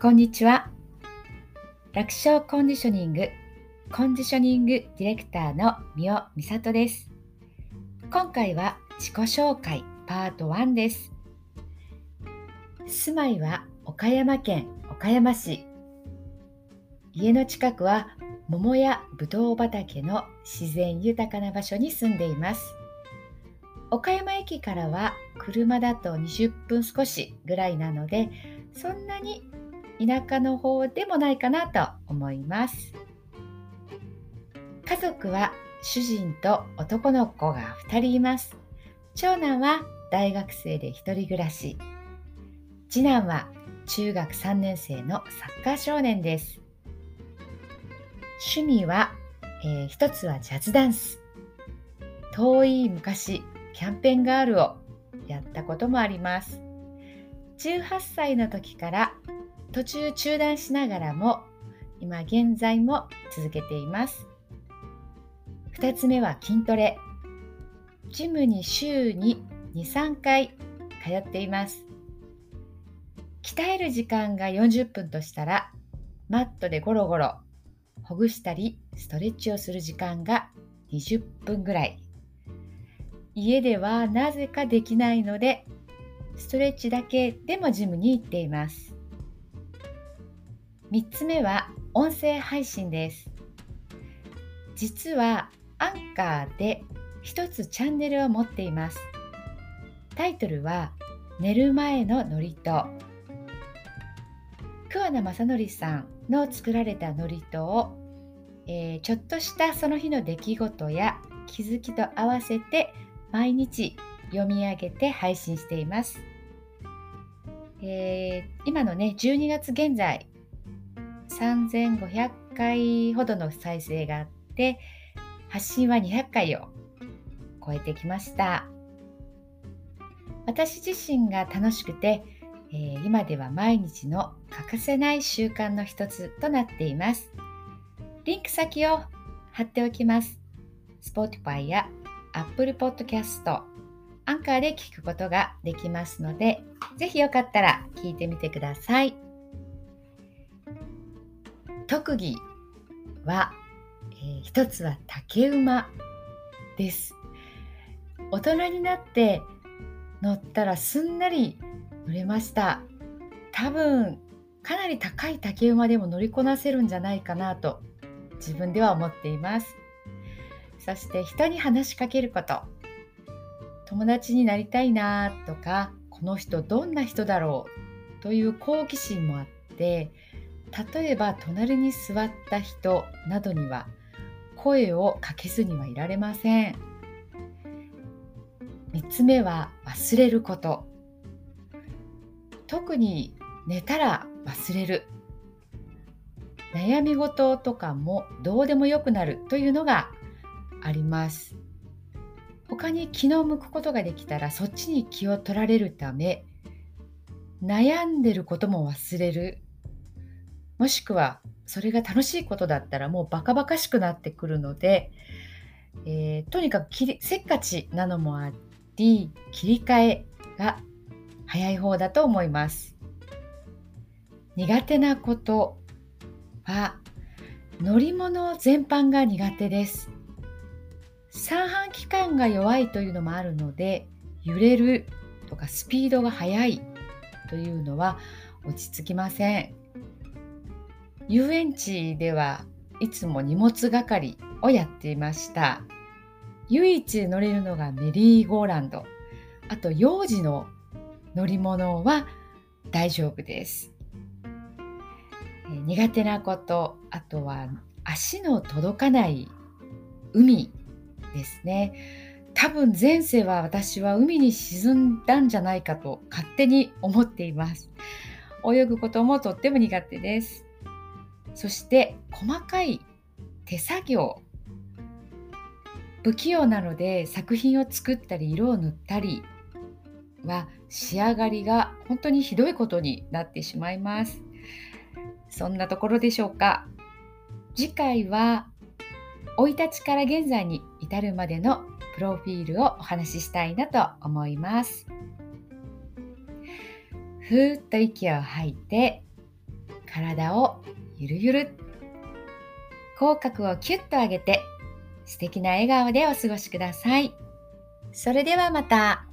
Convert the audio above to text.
こんにちは。楽勝コンディショニング、コンディショニングディレクターの三尾美里です。今回は自己紹介パート1です。住まいは岡山県岡山市。家の近くは桃やぶどう畑の自然豊かな場所に住んでいます。岡山駅からは車だと20分少しぐらいなのでそんなに田舎の方でもないかなと思います。家族は主人と男の子が2人います。長男は大学生で1人暮らし。次男は中学3年生のサッカー少年です。趣味は、えー、一つはジャズダンス。遠い昔キャンペーンガールをやったこともあります。18歳の時から途中中断しながらも今現在も続けています。2つ目は筋トレ。ジムに週に23回通っています。鍛える時間が40分としたらマットでゴロゴロほぐしたりストレッチをする時間が20分ぐらい。家ではなぜかできないのでストレッチだけでもジムに行っています。3つ目は音声配信です。実はアンカーで1つチャンネルを持っています。タイトルは寝る前の祝詞桑名正則さんの作られた祝詞を、えー、ちょっとしたその日の出来事や気づきと合わせて毎日読み上げて配信しています。えー、今のね12月現在3500回ほどの再生があって発信は200回を超えてきました。私自身が楽しくて、えー、今では毎日の欠かせない習慣の一つとなっています。リンク先を貼っておきます。Spotify や Apple Podcast、アンカーで聞くことができますので、ぜひよかったら聞いてみてください。特技は、えー、一つは竹馬です。大人になって乗ったらすんなり乗れました。多分かなり高い竹馬でも乗りこなせるんじゃないかなと自分では思っています。そして人に話しかけること友達になりたいなとかこの人どんな人だろうという好奇心もあって例えば隣に座った人などには声をかけずにはいられません。3つ目は忘れること。特に寝たら忘れる。悩み事とかもどうでもよくなるというのがあります。他に気の向くことができたらそっちに気を取られるため悩んでることも忘れる。もしくはそれが楽しいことだったらもうバカバカしくなってくるので、えー、とにかくせっかちなのもあり切り替えが早い方だと思います。苦手なことは乗り物全般が苦手です。三半規管が弱いというのもあるので揺れるとかスピードが速いというのは落ち着きません。遊園地ではいつも荷物係をやっていました。唯一乗れるのがメリーゴーランド。あと幼児の乗り物は大丈夫です。苦手なことあとは足の届かない海ですね。多分前世は私は海に沈んだんじゃないかと勝手に思っています。泳ぐこともとっても苦手です。そして細かい手作業。不器用なので作品を作ったり色を塗ったりは仕上がりが本当にひどいことになってしまいます。そんなところでしょうか。次回は生い立ちから現在に至るまでのプロフィールをお話ししたいなと思います。ふーっと息を吐いて体をゆるゆる口角をキュッと上げて素敵な笑顔でお過ごしください。それではまた。